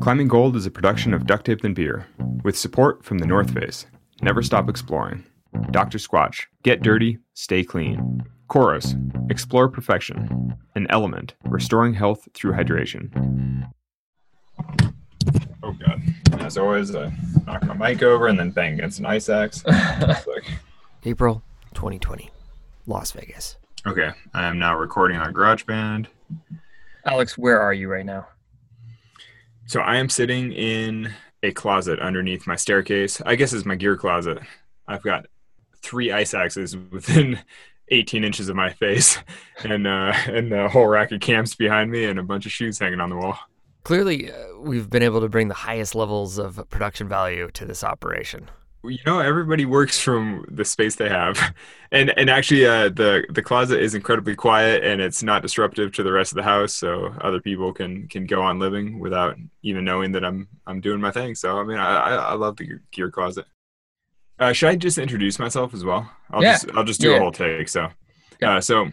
Climbing Gold is a production of Duct Tape and Beer, with support from the North Face. Never stop exploring. Dr. Squatch, get dirty, stay clean. Coros, explore perfection. An LMNT, restoring health through hydration. Oh god. As always, I knock my mic over and then bang against an ice axe. April 2020, Las Vegas. okay, I am now recording on GarageBand. Alex, where are you right now? So I am sitting in a closet underneath my staircase. I guess it's my gear closet. I've got three ice axes within 18 inches of my face, and uh, and a whole rack of cams behind me, and a bunch of shoes hanging on the wall. Clearly, uh, we've been able to bring the highest levels of production value to this operation. You know everybody works from the space they have and and actually uh, the the closet is incredibly quiet and it's not disruptive to the rest of the house so other people can can go on living without even knowing that i'm i'm doing my thing so i mean i i, love the gear closet uh, should i just introduce myself as well i'll Yeah. just i'll just do Yeah. a whole take so Yeah. uh, so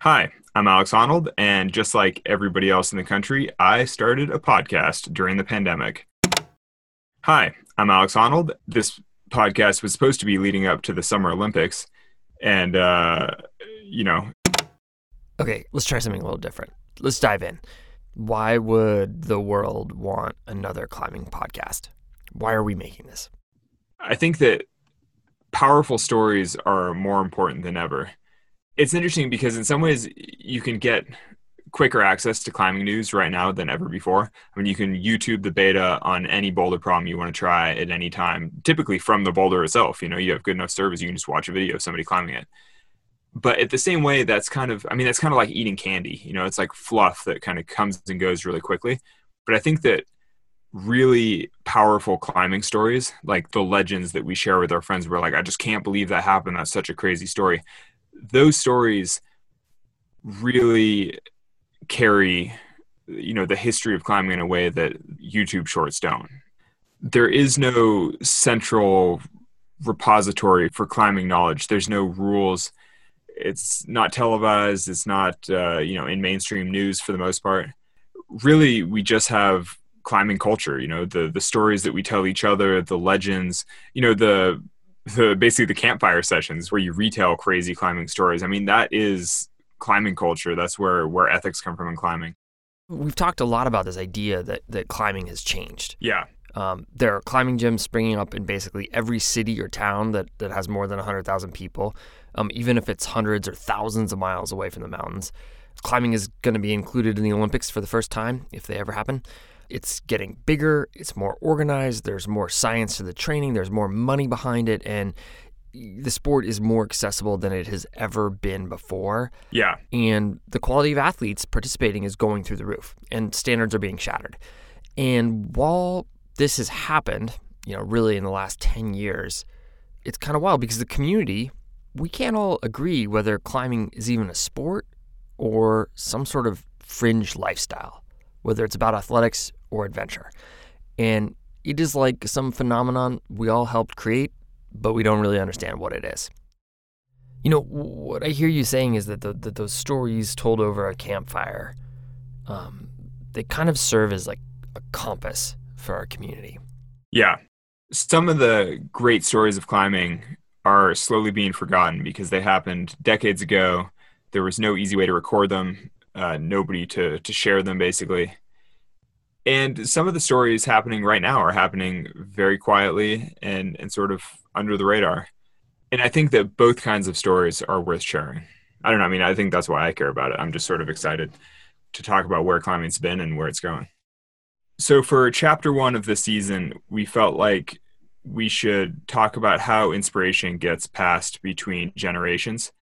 hi i'm alex honnold and just like everybody else in the country i started a podcast during the pandemic Hi, I'm Alex Honnold. This podcast was supposed to be leading up to the Summer Olympics. And, uh, you know, Okay, let's try something a little different. Let's dive in. Why would the world want another climbing podcast? Why are we making this? I think that powerful stories are more important than ever. It's interesting because, in some ways, you can get quicker access to climbing news right now than ever before. I mean, you can YouTube the beta on any boulder problem you want to try at any time, typically from the boulder itself. You know, you have good enough service, you can just watch a video of somebody climbing it. But at the same way, that's kind of, I mean, that's kind of like eating candy. You know, it's like fluff that kind of comes and goes really quickly. But I think that really powerful climbing stories, like the legends that we share with our friends, we're like, I just can't believe that happened. That's such a crazy story. Those stories really carry you know the history of climbing in a way that youtube shorts don't. There is no central repository for climbing knowledge. There's no rules. It's not televised. It's not uh, you know in mainstream news for the most part. Really we just have climbing culture you know the the stories that we tell each other the legends you know the the basically the campfire sessions where you retell crazy climbing stories. I mean that is climbing culture that's where where ethics come from in climbing We've talked a lot about this idea that, that climbing has changed. yeah Um, there are climbing gyms springing up in basically every city or town that, that has more than 100,000 people, um, even if it's hundreds or thousands of miles away from the mountains. Climbing is going to be included in the Olympics for the first time, if they ever happen. It's getting bigger, it's more organized, there's more science to the training, there's more money behind it, and the sport is more accessible than it has ever been before. Yeah. And the quality of athletes participating is going through the roof and standards are being shattered. And while this has happened you know really in the last 10 years it's kind of wild because the community we can't all agree whether climbing is even a sport or some sort of fringe lifestyle whether it's about athletics or adventure. And it is like some phenomenon we all helped create but we don't really understand what it is you know, what I hear you saying is that, the, that those stories told over a campfire, um, they kind of serve as like a compass for our community. Yeah. Some of the great stories of climbing are slowly being forgotten because they happened decades ago. There was no easy way to record them, uh, nobody to, to share them, basically. And some of the stories happening right now are happening very quietly and, and sort of under the radar. And I think that both kinds of stories are worth sharing. I don't know. I mean, I think that's why I care about it. I'm just sort of excited to talk about where climbing's been and where it's going. So, for chapter one of the season, we felt like we should talk about how inspiration gets passed between generations.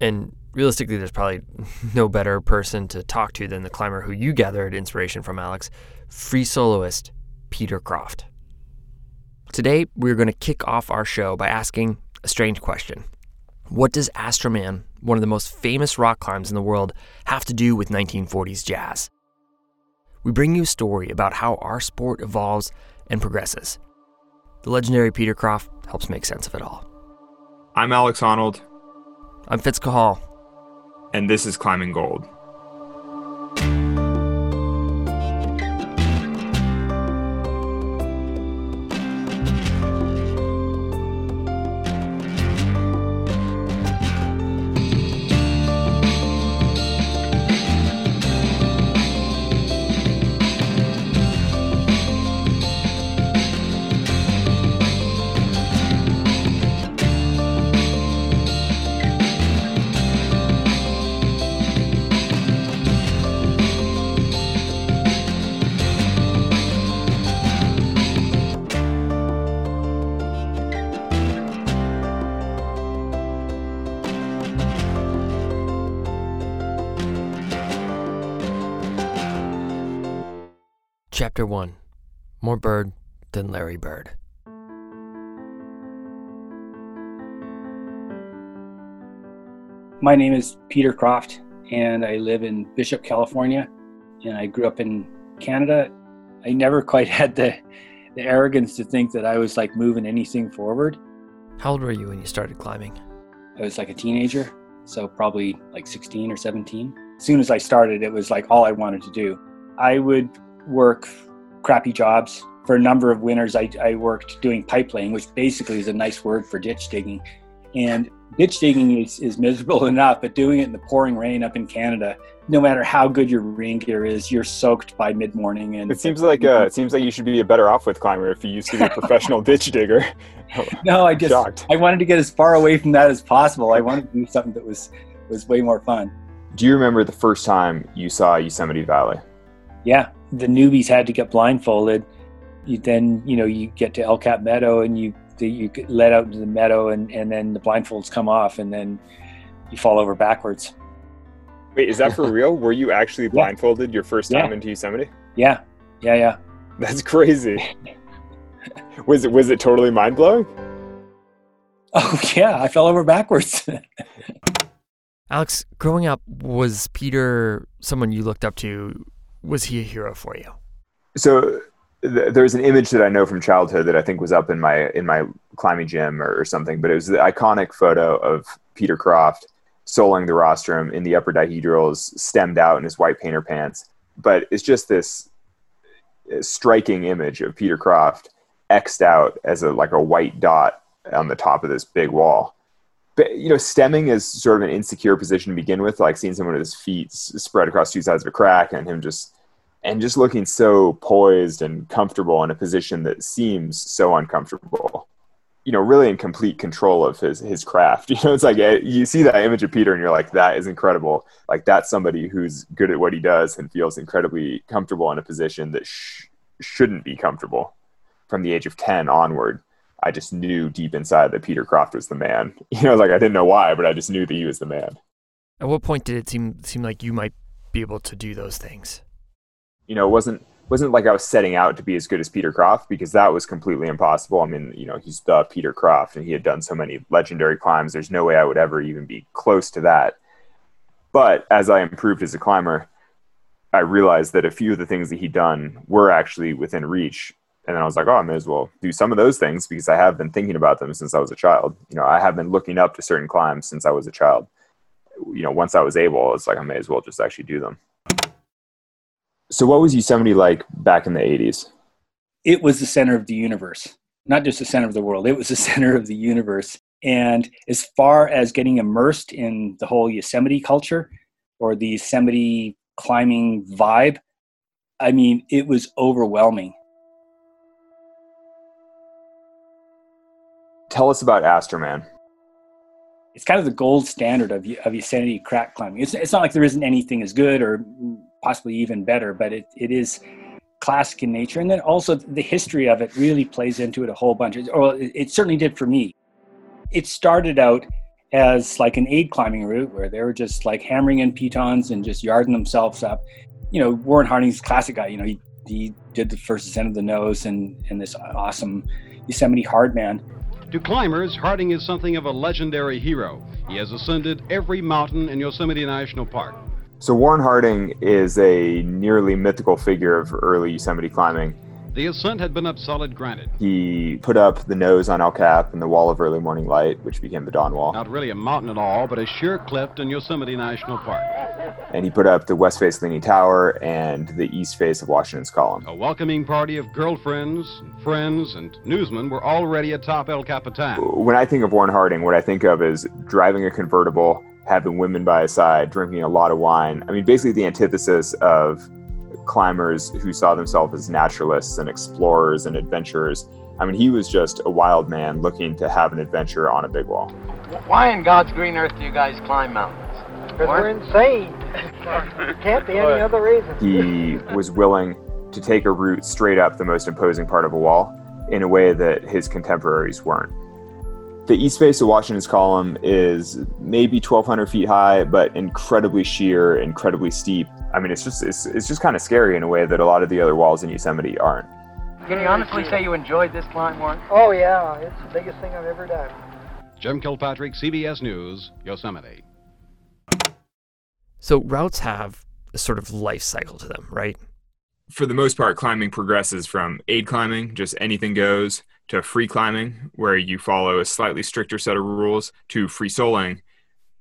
And realistically, there's probably no better person to talk to than the climber who you gathered inspiration from, Alex, free soloist Peter Croft. Today, we're going to kick off our show by asking a strange question What does Astroman, one of the most famous rock climbs in the world, have to do with 1940s jazz? We bring you a story about how our sport evolves and progresses. The legendary Peter Croft helps make sense of it all. I'm Alex Honnold. I'm Fitz Cahall. and this is Climbing Gold. Chapter 1 More Bird Than Larry Bird. My name is Peter Croft, and I live in Bishop, California. And I grew up in Canada. I never quite had the, the arrogance to think that I was like moving anything forward. How old were you when you started climbing? I was like a teenager, so probably like 16 or 17. As soon as I started, it was like all I wanted to do. I would work crappy jobs. For a number of winters, I, I worked doing pipe laying, which basically is a nice word for ditch digging. And ditch digging is, is miserable enough, but doing it in the pouring rain up in Canada, no matter how good your rain gear is, you're soaked by mid morning. And It seems like uh, it seems like you should be a better off with climber if you used to be a professional ditch digger. no, I just Shocked. I wanted to get as far away from that as possible. I wanted to do something that was was way more fun. Do you remember the first time you saw Yosemite Valley? Yeah, the newbies had to get blindfolded. You then, you know, you get to El Cap Meadow and you you get let out into the meadow and and then the blindfolds come off and then you fall over backwards. Wait, is that for real? Were you actually blindfolded your first time Yeah. into Yosemite? Yeah, yeah, yeah. That's crazy. was it was it totally mind blowing? Oh yeah, I fell over backwards. Alex, growing up, was Peter someone you looked up to? Was he a hero for you? So th- there's an image that I know from childhood that I think was up in my in my climbing gym or, or something, but it was the iconic photo of Peter Croft soloing the rostrum in the upper dihedrals, stemmed out in his white painter pants. But it's just this uh, striking image of Peter Croft xed out as a like a white dot on the top of this big wall. But you know, stemming is sort of an insecure position to begin with, like seeing someone with his feet spread across two sides of a crack and him just and just looking so poised and comfortable in a position that seems so uncomfortable. You know, really in complete control of his his craft. You know, it's like eh, you see that image of Peter and you're like, that is incredible. Like that's somebody who's good at what he does and feels incredibly comfortable in a position that sh- shouldn't be comfortable. From the age of ten onward, I just knew deep inside that Peter Croft was the man. You know, like I didn't know why, but I just knew that he was the man. At what point did it seem seem like you might be able to do those things? you know, it wasn't wasn't like I was setting out to be as good as Peter Croft because that was completely impossible. I mean, you know, he's the Peter Croft and he had done so many legendary climbs. There's no way I would ever even be close to that. But as I improved as a climber, I realized that a few of the things that he'd done were actually within reach. And then I was like, oh, I may as well do some of those things because I have been thinking about them since I was a child. You know, I have been looking up to certain climbs since I was a child. You know, once I was able, it's like I may as well just actually do them. So, what was Yosemite like back in the 80s? it was the center of the universe, not just the center of the world. It was the center of the universe. And as far as getting immersed in the whole Yosemite culture or the Yosemite climbing vibe, I mean, it was overwhelming. Tell us about Astroman. It's kind of the gold standard of, of Yosemite crack climbing. It's, it's not like there isn't anything as good or possibly even better, but it, it is classic in nature. And then also the history of it really plays into it a whole bunch. Or it, it certainly did for me. It started out as like an aid climbing route where they were just like hammering in pitons and just yarding themselves up. You know, Warren Harding's classic guy. You know, he, he did the first ascent of the nose and, and this awesome Yosemite Hardman. To climbers, Harding is something of a legendary hero. He has ascended every mountain in Yosemite National Park. So, Warren Harding is a nearly mythical figure of early Yosemite climbing. The ascent had been up solid granite. He put up the nose on El Cap and the wall of early morning light, which became the Dawn Wall. Not really a mountain at all, but a sheer cliff in Yosemite National Park. And he put up the west face leaning tower and the east face of Washington's column. A welcoming party of girlfriends, friends, and newsmen were already atop El Capitan. When I think of Warren Harding, what I think of is driving a convertible, having women by his side, drinking a lot of wine. I mean, basically the antithesis of climbers who saw themselves as naturalists and explorers and adventurers. I mean, he was just a wild man looking to have an adventure on a big wall. Why in God's green earth do you guys climb mountains? Because we're insane. Can't be any other reason. He was willing to take a route straight up the most imposing part of a wall in a way that his contemporaries weren't. The east face of Washington's column is maybe 1,200 feet high, but incredibly sheer, incredibly steep. I mean, it's just it's, it's just kind of scary in a way that a lot of the other walls in Yosemite aren't. Can you honestly say you enjoyed this climb, Warren? Oh, yeah. It's the biggest thing I've ever done. Jim Kilpatrick, CBS News, Yosemite. So routes have a sort of life cycle to them, right? For the most part, climbing progresses from aid climbing, just anything goes, to free climbing, where you follow a slightly stricter set of rules, to free soling,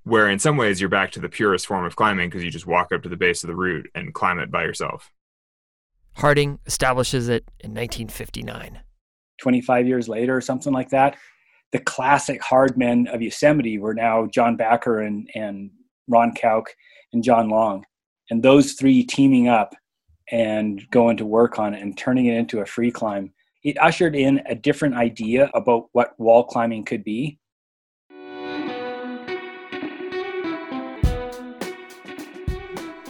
where in some ways you're back to the purest form of climbing because you just walk up to the base of the route and climb it by yourself. Harding establishes it in 1959. 25 years later or something like that, the classic hard men of Yosemite were now John Bachar and, and Ron Kauk and John Long. And those three teaming up and going to work on it and turning it into a free climb, it ushered in a different idea about what wall climbing could be.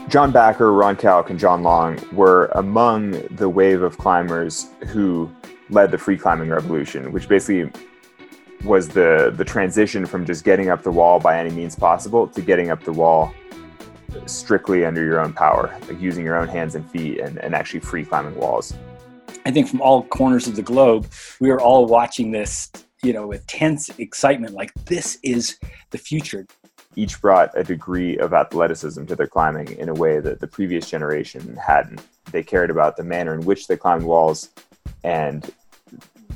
John Bachar, Ron Kauk, and John Long were among the wave of climbers who led the free climbing revolution, which basically was the the transition from just getting up the wall by any means possible to getting up the wall strictly under your own power, like using your own hands and feet and, and actually free climbing walls. I think from all corners of the globe, we are all watching this, you know, with tense excitement. Like this is the future. Each brought a degree of athleticism to their climbing in a way that the previous generation hadn't. They cared about the manner in which they climbed walls and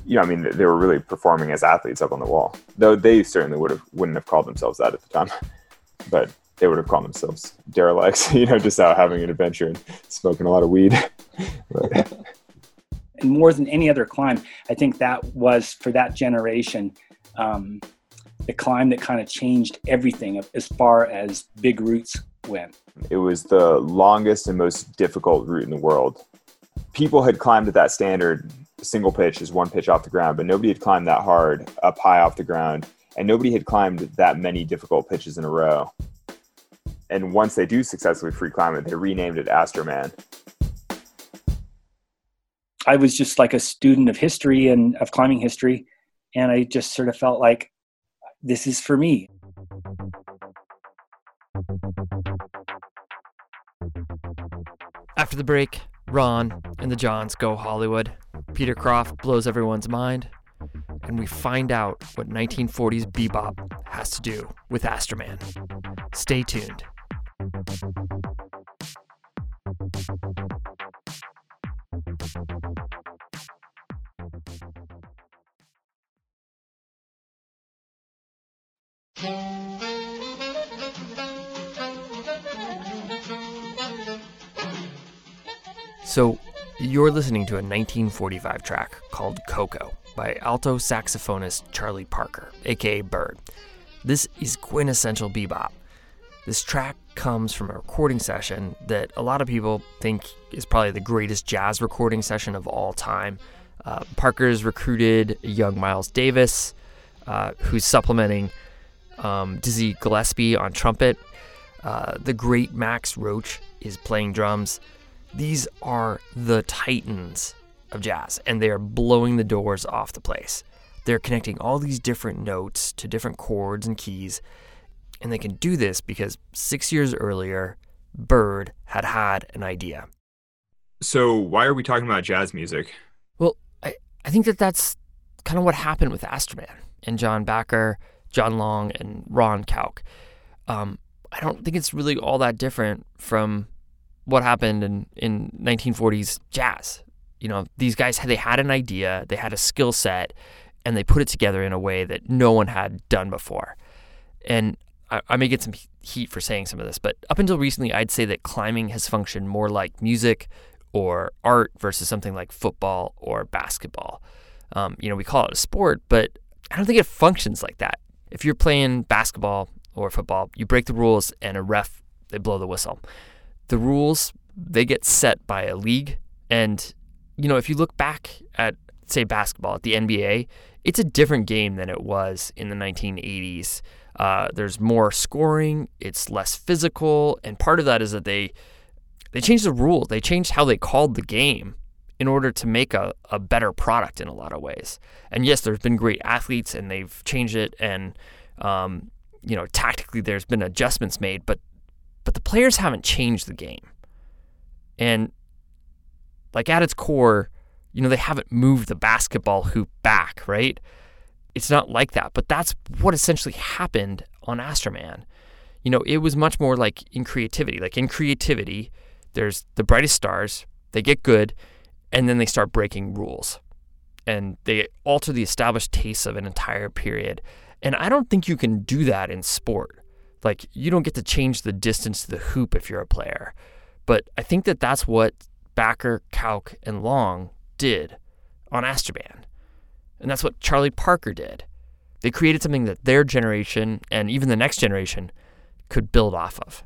you know, I mean, they were really performing as athletes up on the wall. Though they certainly would have wouldn't have called themselves that at the time, but they would have called themselves derelicts. You know, just out having an adventure and smoking a lot of weed. and more than any other climb, I think that was for that generation um, the climb that kind of changed everything as far as big routes went. It was the longest and most difficult route in the world. People had climbed at that standard single pitch is one pitch off the ground, but nobody had climbed that hard up high off the ground, and nobody had climbed that many difficult pitches in a row. And once they do successfully free climb it, they renamed it Astroman. I was just like a student of history and of climbing history, and I just sort of felt like this is for me. After the break, Ron and the Johns go Hollywood. Peter Croft blows everyone's mind, and we find out what 1940s bebop has to do with Astroman. Stay tuned. So, you're listening to a 1945 track called Ko-Ko by alto saxophonist Charlie Parker, aka Bird. This is quintessential bebop. This track comes from a recording session that a lot of people think is probably the greatest jazz recording session of all time. Uh, Parker's recruited young Miles Davis, uh, who's supplementing um, Dizzy Gillespie on trumpet. Uh, the great Max Roach is playing drums. These are the titans of jazz, and they are blowing the doors off the place. They're connecting all these different notes to different chords and keys, and they can do this because six years earlier, Bird had had an idea. So, why are we talking about jazz music? Well, I, I think that that's kind of what happened with Astroman and John Bachar, John Long, and Ron Kauk. Um, I don't think it's really all that different from what happened in, in 1940s jazz. You know, these guys they had an idea, they had a skill set, and they put it together in a way that no one had done before. And I, I may get some heat for saying some of this, but up until recently, I'd say that climbing has functioned more like music or art versus something like football or basketball. Um, you know, we call it a sport, but I don't think it functions like that. If you're playing basketball or football, you break the rules and a ref they blow the whistle the rules they get set by a league. And you know if you look back at say basketball at the NBA it's a different game than it was in the 1980s uh, there's more scoring it's less physical and part of that is that they they changed the rule. They changed how they called the game in order to make a, a better product in a lot of ways. And yes, there's been great athletes and they've changed it and um, you know, tactically there's been adjustments made, but but the players haven't changed the game. And like at its core, you know, they haven't moved the basketball hoop back, right? It's not like that, but that's what essentially happened on Astroman. You know, it was much more like in creativity. Like in creativity, there's the brightest stars, they get good, and then they start breaking rules. And they alter the established tastes of an entire period. And I don't think you can do that in sport. Like, you don't get to change the distance to the hoop if you're a player. But I think that that's what Bachar, Kauk, and Long did on Astroman. And that's what Charlie Parker did. They created something that their generation and even the next generation could build off of.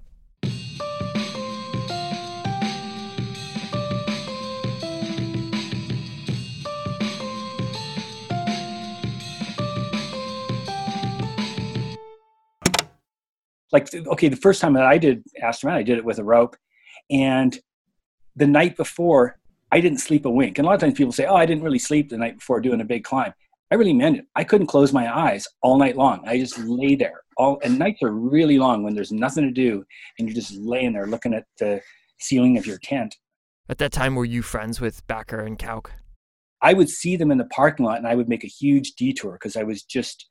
Like okay the first time that i did astroman i did it with a rope. And the night before i didn't sleep a wink. And a lot of times people say oh i didn't really sleep the night before doing a big climb. I really meant it. I couldn't close my eyes all night long. I just lay there all and nights are really long when there's nothing to do and you're just laying there looking at the ceiling of your tent. At that time, were you friends with Bachar and Kauk? I would see them in the parking lot and I would make a huge detour because I was just,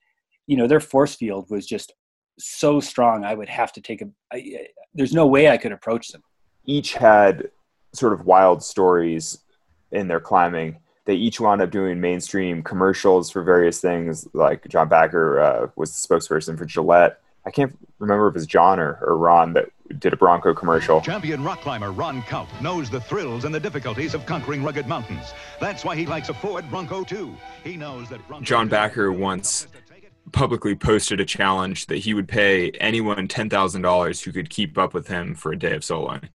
you know, their force field was just so strong. I would have to take a, I, there's no way I could approach them. Each had sort of wild stories in their climbing. They each wound up doing mainstream commercials for various things. Like John Bachar uh, was the spokesperson for Gillette. I can't remember if it was John or, or Ron that did a Bronco commercial. Champion rock climber Ron Kauk knows the thrills and the difficulties of conquering rugged mountains. That's why he likes a Ford Bronco too. He knows that Bronco John Bachar once publicly posted a challenge that he would pay anyone $10,000 who could keep up with him for a day of soloing.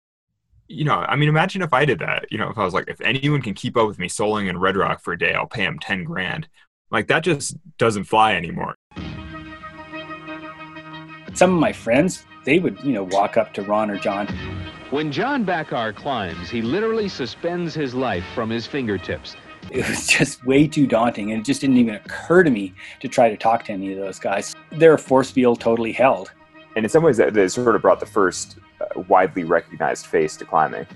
You know, I mean, imagine if I did that. You know, if I was like, if anyone can keep up with me soloing in Red Rock for a day, I'll pay him 10 grand. Like, that just doesn't fly anymore. Some of my friends, they would, you know, walk up to Ron or John. When John Bachar climbs, he literally suspends his life from his fingertips. It was just way too daunting, and it just didn't even occur to me to try to talk to any of those guys. Their force field totally held. And in some ways, that, that sort of brought the first uh, widely recognized face to climbing.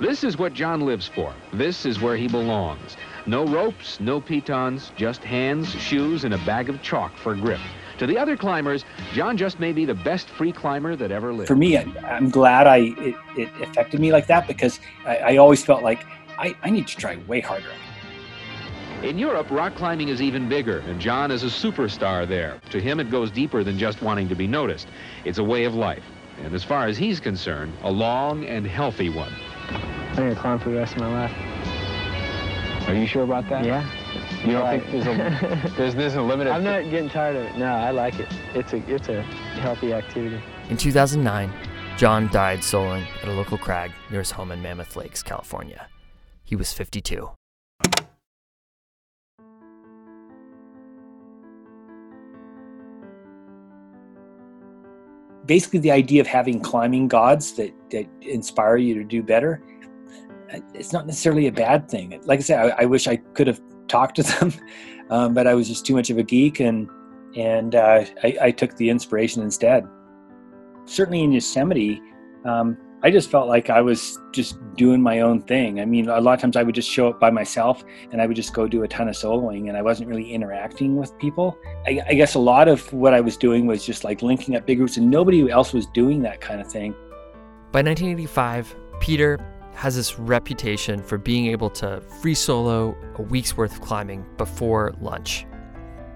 This is what John lives for. This is where he belongs. No ropes, no pitons, just hands, shoes, and a bag of chalk for grip. To the other climbers, John just may be the best free climber that ever lived. For me, I, I'm glad I it, it affected me like that because I, I always felt like I, I need to try way harder. In Europe, rock climbing is even bigger, and John is a superstar there. To him, it goes deeper than just wanting to be noticed. It's a way of life, and as far as he's concerned, a long and healthy one. I'm gonna climb for the rest of my life. Are you sure about that? Yeah. You don't Right. think there's a there's there's a limit? I'm not getting tired of it. No, I like it. It's a it's a healthy activity. In 2009, John died soloing at a local crag near his home in Mammoth Lakes, California. He was 52. Basically, the idea of having climbing gods that, that inspire you to do better, uh, it's not necessarily a bad thing. Like I said, I, I wish I could have talked to them, um, but I was just too much of a geek, and and uh, I, I took the inspiration instead. Certainly in Yosemite, um, I just felt like I was just doing my own thing. I mean, a lot of times I would just show up by myself and I would just go do a ton of soloing and I wasn't really interacting with people. I, I guess a lot of what I was doing was just like linking up big groups and nobody else was doing that kind of thing. By 1985, Peter has this reputation for being able to free solo a week's worth of climbing before lunch.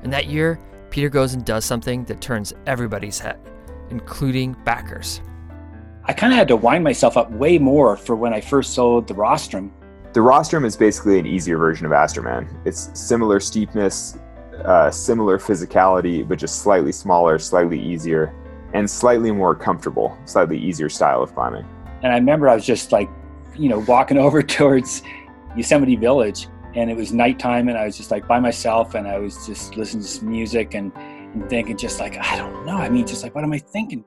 And that year, Peter goes and does something that turns everybody's head, including Bachar's. I kind of had to wind myself up way more for when I first soloed the rostrum. The rostrum is basically an easier version of Astroman. It's similar steepness, uh, similar physicality, but just slightly smaller, slightly easier, and slightly more comfortable, slightly easier style of climbing. And I remember I was just like, you know, walking over towards Yosemite Village and it was nighttime and I was just like by myself and I was just listening to some music and, and thinking just like, I don't know. I mean, just like, what am I thinking?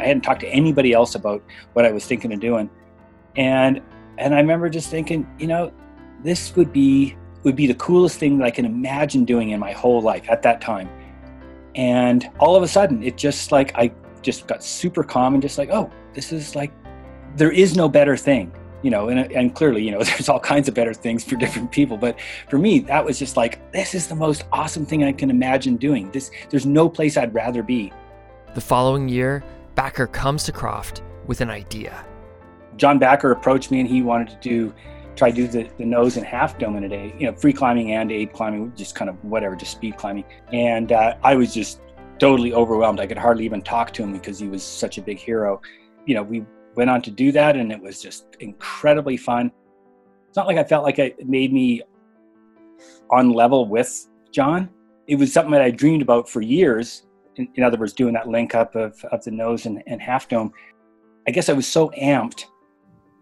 I hadn't talked to anybody else about what I was thinking of doing. And and I remember just thinking, you know, this would be would be the coolest thing that I can imagine doing in my whole life at that time. And all of a sudden, it just like I just got super calm and just like, oh, this is like there is no better thing you know, and, and clearly, you know, there's all kinds of better things for different people. But for me, that was just like, this is the most awesome thing I can imagine doing. This, there's no place I'd rather be. The following year, Bachar comes to Croft with an idea. John Bachar approached me and he wanted to do, try to do the, the nose and half dome in a day, you know, free climbing and aid climbing, just kind of whatever, just speed climbing. And uh, I was just totally overwhelmed. I could hardly even talk to him because he was such a big hero. You know, we went on to do that and it was just incredibly fun it's not like i felt like it made me on level with john it was something that i dreamed about for years in, in other words doing that link up of, of the nose and, and half dome i guess i was so amped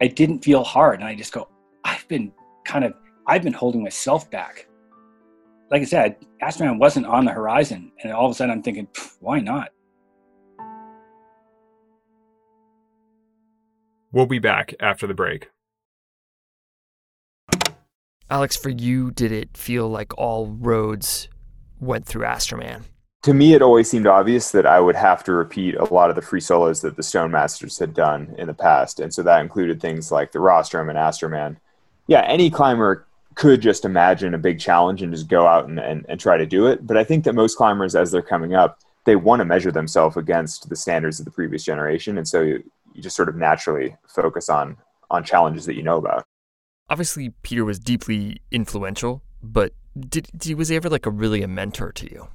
i didn't feel hard and i just go i've been kind of i've been holding myself back like i said astroman wasn't on the horizon and all of a sudden i'm thinking why not We'll be back after the break. Alex, for you, did it feel like all roads went through Astroman? To me, it always seemed obvious that I would have to repeat a lot of the free solos that the Stone Masters had done in the past. And so that included things like the Rostrum and Astroman. Yeah, any climber could just imagine a big challenge and just go out and, and, and try to do it. But I think that most climbers, as they're coming up, they want to measure themselves against the standards of the previous generation. And so you just sort of naturally focus on on challenges that you know about. Obviously, Peter was deeply influential, but did, did he was he ever like a really a mentor to you?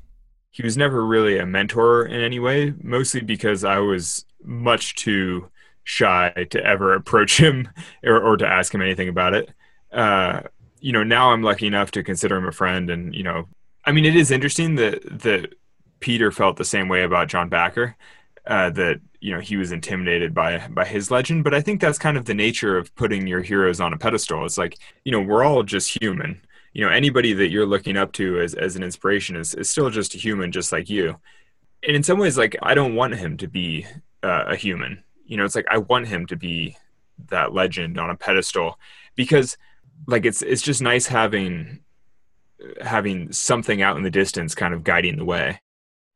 He was never really a mentor in any way, mostly because I was much too shy to ever approach him or, or to ask him anything about it. Uh, you know, now I'm lucky enough to consider him a friend, and you know, I mean, it is interesting that that Peter felt the same way about John Bachar. Uh, that you know he was intimidated by by his legend but i think that's kind of the nature of putting your heroes on a pedestal it's like you know we're all just human you know anybody that you're looking up to as, as an inspiration is, is still just a human just like you. And in some ways like i don't want him to be uh, a human. You know it's like i want him to be that legend on a pedestal because like it's it's just nice having having something out in the distance kind of guiding the way.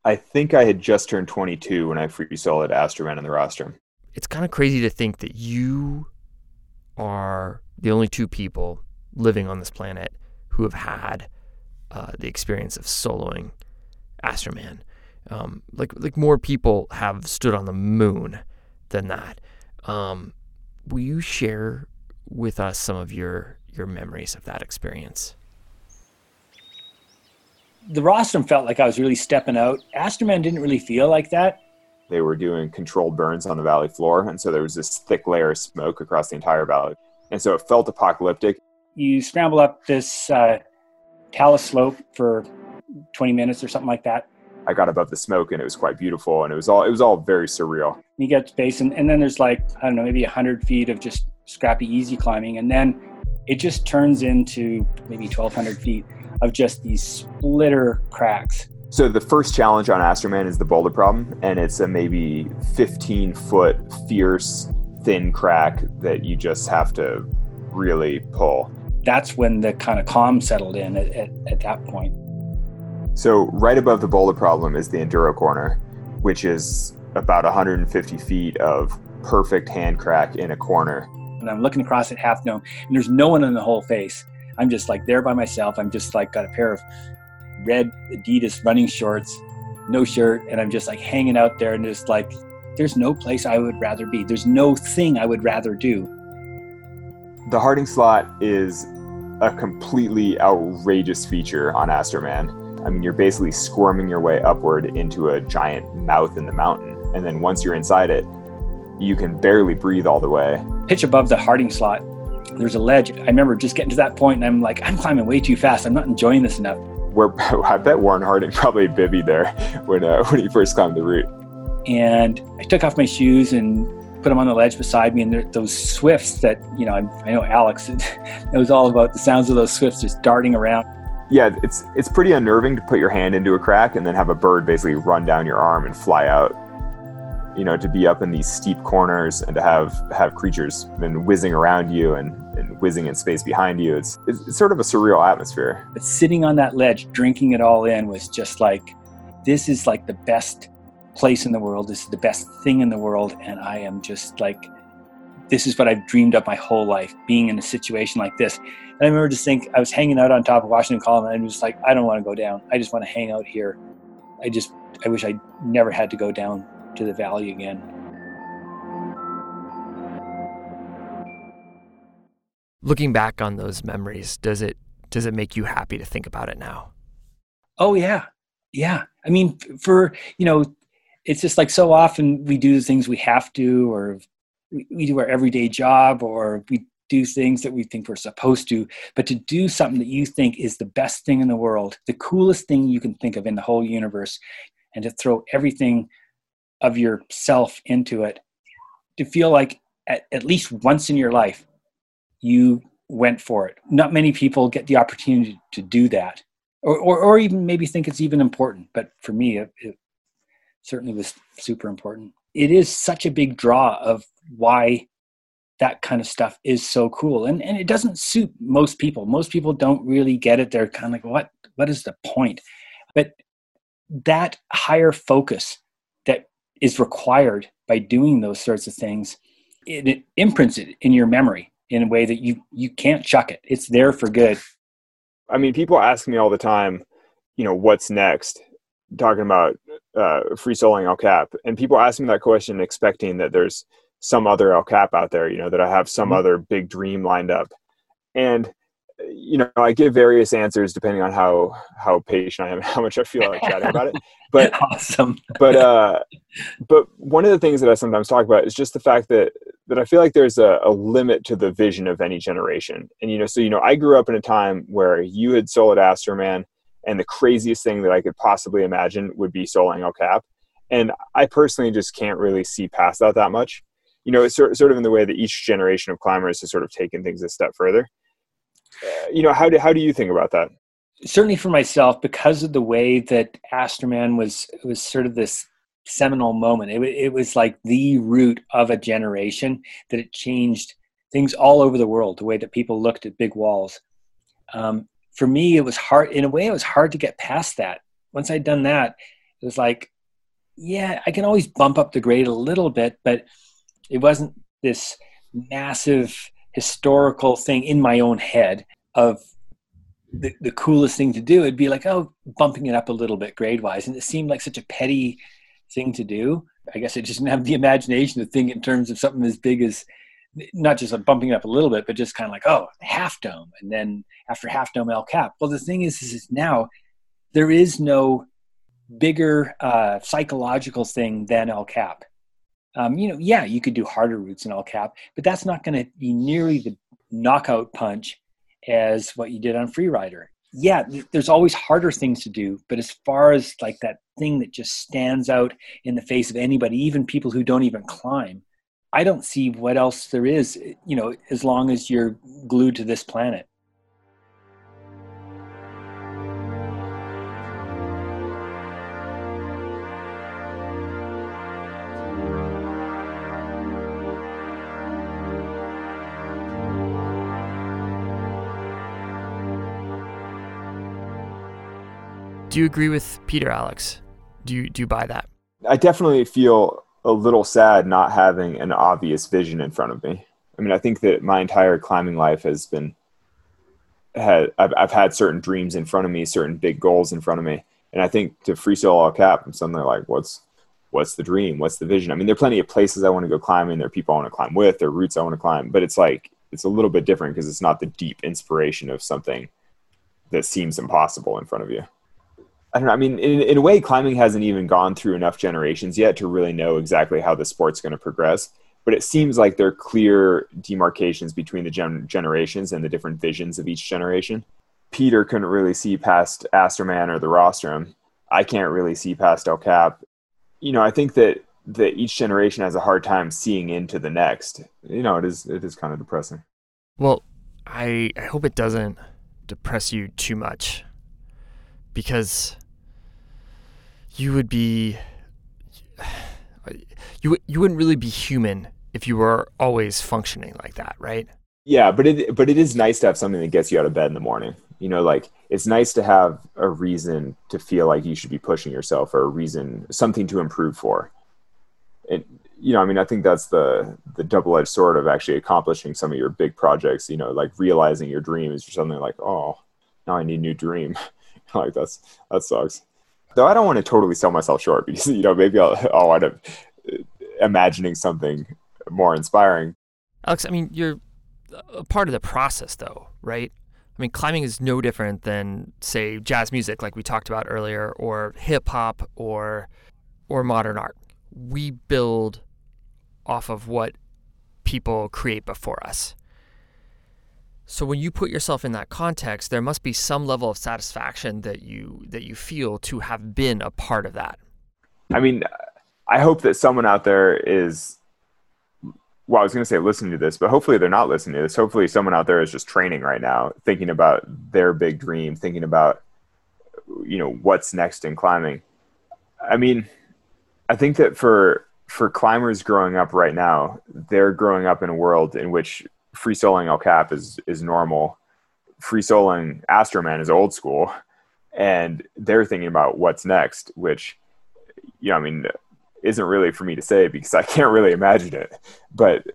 I think I had just turned 22 when I free soloed Astroman in the rostrum. It's kind of crazy to think that you are the only two people living on this planet who have had uh, the experience of soloing Astroman. Um, like like more people have stood on the moon than that. Um, will you share with us some of your your memories of that experience? the rostrum felt like I was really stepping out. Astroman didn't really feel like that. They were doing controlled burns on the valley floor, and so there was this thick layer of smoke across the entire valley. And so it felt apocalyptic. You scramble up this uh, talus slope for 20 minutes or something like that. I got above the smoke and it was quite beautiful and it was all it was all very surreal. You get space and, and then there's like I don't know maybe hundred feet of just scrappy easy climbing and then it just turns into maybe 1200 feet of just these splitter cracks. So the first challenge on Astroman is the boulder problem, and it's a maybe 15 foot fierce thin crack that you just have to really pull. That's when the kind of calm settled in at, at, at that point. So right above the boulder problem is the enduro corner, which is about 150 feet of perfect hand crack in a corner. And I'm looking across at Half Dome, and there's no one in the whole face. I'm just like there by myself. I'm just like got a pair of red Adidas running shorts, no shirt, and I'm just like hanging out there and just like there's no place I would rather be. There's no thing I would rather do. The Harding slot is a completely outrageous feature on Astroman. I mean, you're basically squirming your way upward into a giant mouth in the mountain. And then once you're inside it, you can barely breathe all the way. Pitch above the Harding slot there's a ledge. I remember just getting to that point and I'm like, I'm climbing way too fast. I'm not enjoying this enough. Where I bet Warren Harding probably bibby there when uh, when he first climbed the route. And I took off my shoes and put them on the ledge beside me. And those swifts that you know, I, I know Alex knows all about the sounds of those swifts just darting around. Yeah, it's it's pretty unnerving to put your hand into a crack and then have a bird basically run down your arm and fly out you know, to be up in these steep corners and to have have creatures been whizzing around you and, and whizzing in space behind you. It's, it's, it's sort of a surreal atmosphere. But sitting on that ledge, drinking it all in, was just like, this is like the best place in the world. This is the best thing in the world, and I am just like, this is what I've dreamed of my whole life, being in a situation like this. And I remember just think I was hanging out on top of Washington Column, and I was just like, I don't want to go down. I just want to hang out here. I just, I wish I never had to go down to the valley again. Looking back on those memories, does it does it make you happy to think about it now? Oh yeah, yeah. I mean, for you know, it's just like so often we do the things we have to, or we, we do our everyday job, or we do things that we think we're supposed to. But to do something that you think is the best thing in the world, the coolest thing you can think of in the whole universe, and to throw everything of yourself into it, to feel like at, at least once in your life you went for it. Not many people get the opportunity to do that, or, or, or even maybe think it's even important. But for me, it, it certainly was super important. It is such a big draw of why that kind of stuff is so cool. And, and it doesn't suit most people. Most people don't really get it. They're kind of like, what, what is the point? But that higher focus that is required by doing those sorts of things, it, it imprints it in your memory in a way that you you can't chuck it. It's there for good. I mean, people ask me all the time, you know, what's next? Talking about uh, free soloing El Cap, and people ask me that question expecting that there's some other El Cap out there, you know, that I have some mm-hmm. other big dream lined up, and you know, I give various answers depending on how how patient I am, how much I feel like chatting about it. But awesome. but uh, but one of the things that I sometimes talk about is just the fact that that I feel like there's a, a, limit to the vision of any generation. And you know, so you know, I grew up in a time where you had soloed Astroman, and the craziest thing that I could possibly imagine would be soloing El Cap. And I personally just can't really see past that that much. You know, it's sort, sort of in the way that each generation of climbers has sort of taken things a step further. Uh, you know, how do how do you think about that? Certainly for myself, because of the way that Astroman was was sort of this seminal moment. It, it was like the root of a generation that it changed things all over the world, the way that people looked at big walls. Um, for me, it was hard, in a way, it was hard to get past that. Once I'd done that, it was like, yeah, I can always bump up the grade a little bit, but it wasn't this massive historical thing in my own head of the, the coolest thing to do. It'd be like, oh, bumping it up a little bit grade wise. And it seemed like such a petty thing to do. I guess I just didn't have the imagination to think in terms of something as big as not just bumping it up a little bit, but just kind of like, oh, half dome. And then after half dome El Cap. Well, the thing is, is now there is no bigger uh, psychological thing than El Cap. Um, you know, yeah, you could do harder routes in El Cap, but that's not going to be nearly the knockout punch as what you did on Freerider yeah, there's always harder things to do, but as far as like that thing that just stands out in the face of anybody, even people who don't even climb, I don't see what else there is, you know, as long as you're glued to this planet. Do you agree with Peter, Alex? Do you do you buy that? I definitely feel a little sad not having an obvious vision in front of me. I mean, I think that my entire climbing life has been had I've, I've had certain dreams in front of me, certain big goals in front of me, and I think to free solo El Cap, I'm suddenly like, what's what's the dream? What's the vision? I mean, there are plenty of places I want to go climbing. There are people I want to climb with. There are routes I want to climb, but it's like it's a little bit different because it's not the deep inspiration of something that seems impossible in front of you. I don't know. I mean, in, in a way, climbing hasn't even gone through enough generations yet to really know exactly how the sport's going to progress. But it seems like there are clear demarcations between the gen- generations and the different visions of each generation. Peter couldn't really see past Astroman or the Rostrum. I can't really see past El Cap. You know, I think that that each generation has a hard time seeing into the next. You know, it is it is kind of depressing. Well, I I hope it doesn't depress you too much because you would be you you wouldn't really be human if you were always functioning like that, right? Yeah, but it but it is nice to have something that gets you out of bed in the morning. You know, like it's nice to have a reason to feel like you should be pushing yourself or a reason something to improve for. And you know, I mean, I think that's the the double edged sword of actually accomplishing some of your big projects. You know, like realizing your dream is something like, oh, now I need a new dream. like that's that sucks. Though I don't want to totally sell myself short because you know maybe I'll I'll wind up uh, imagining something more inspiring. Alex, I mean, you're a part of the process, though, right? I mean, climbing is no different than, say, jazz music, like we talked about earlier, or hip hop, or or modern art. We build off of what people create before us. So when you put yourself in that context, there must be some level of satisfaction that you that you feel to have been a part of that. I mean, I hope that someone out there is well, I was going to say listening to this, but hopefully they're not listening to this. Hopefully someone out there is just training right now, thinking about their big dream, thinking about you know what's next in climbing. I mean, I think that for for climbers growing up right now, they're growing up in a world in which free soloing El Cap is is normal. Free soloing Astroman is old school, and they're thinking about what's next, which you know, I mean, isn't really for me to say because I can't really imagine it. But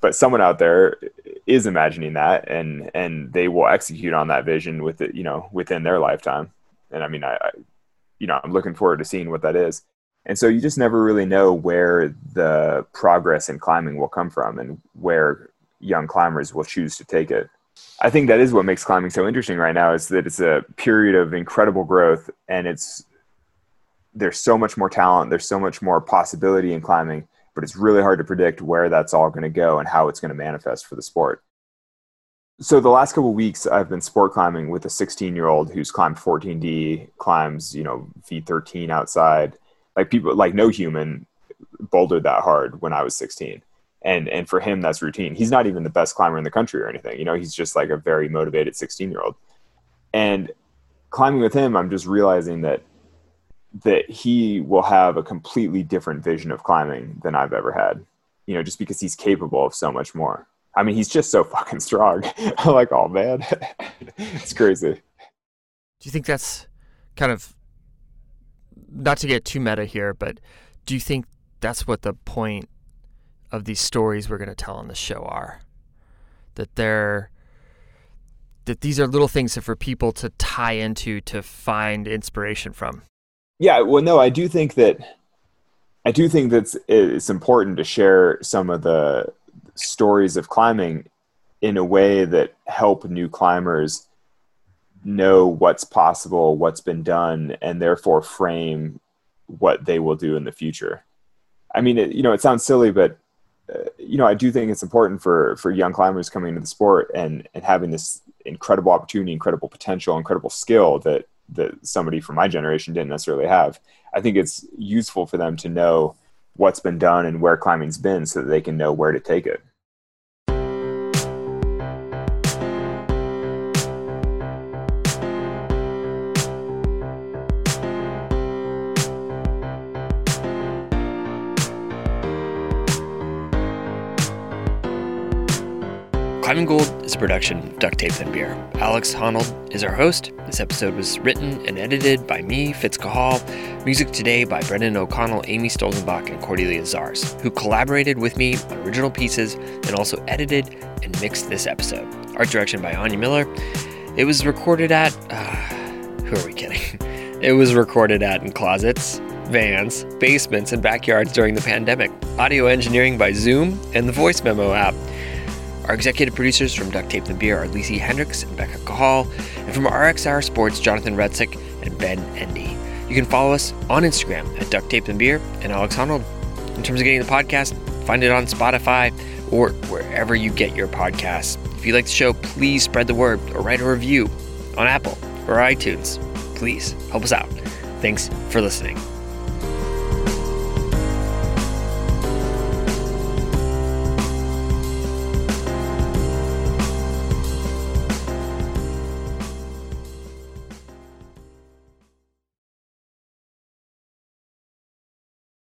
but someone out there is imagining that, and and they will execute on that vision with it, you know, within their lifetime. And I mean, I, I you know, I'm looking forward to seeing what that is. And so you just never really know where the progress in climbing will come from and where young climbers will choose to take it. I think that is what makes climbing so interesting right now is that it's a period of incredible growth and it's there's so much more talent, there's so much more possibility in climbing, but it's really hard to predict where that's all going to go and how it's going to manifest for the sport. So the last couple weeks I've been sport climbing with a 16-year-old who's climbed 14D, climbs, you know, V13 outside. Like people like no human bouldered that hard when I was 16 and and for him that's routine. He's not even the best climber in the country or anything. You know he's just like a very motivated 16 year old and climbing with him i'm just realizing that that he will have a completely different vision of climbing than i've ever had you know just because he's capable of so much more. I mean he's just so fucking strong. I'm like oh man. It's crazy. Do you think that's kind of not to get too meta here but do you think that's what the point of these stories we're going to tell on the show are. That they're that these are little things for people to tie into to find inspiration from. Yeah, well, no, I do think that I do think that it's important to share some of the stories of climbing in a way that help new climbers know what's possible, what's been done, and therefore frame what they will do in the future. I mean, it, you know, it sounds silly, but you know, I do think it's important for for young climbers coming into the sport and and having this incredible opportunity, incredible potential, incredible skill that that somebody from my generation didn't necessarily have. I think it's useful for them to know what's been done and where climbing's been so that they can know where to take it. Production Duct Tape Then Beer. Alex Honnold is our host. This episode was written and edited by me, Fitz Cahall. Music today by Brendan O'Connell, Amy Stolzenbach, and Cordelia Zars, who collaborated with me on original pieces and also edited and mixed this episode. Art direction by Anya Miller. It was recorded at. Uh, who are we kidding? It was recorded at in closets, vans, basements, and backyards during the pandemic. Audio engineering by Zoom and the Voice Memo app. Our executive producers from Duct Tape Then Beer are Lisi Hendricks and Becca Cahall, and from RXR Sports, Jonathan Redsick and Ben Endy. You can follow us on Instagram at Duct Tape Then Beer and Alex Honnold. In terms of getting the podcast, find it on Spotify or wherever you get your podcasts. If you like the show, please spread the word or write a review on Apple or iTunes. Please help us out. Thanks for listening.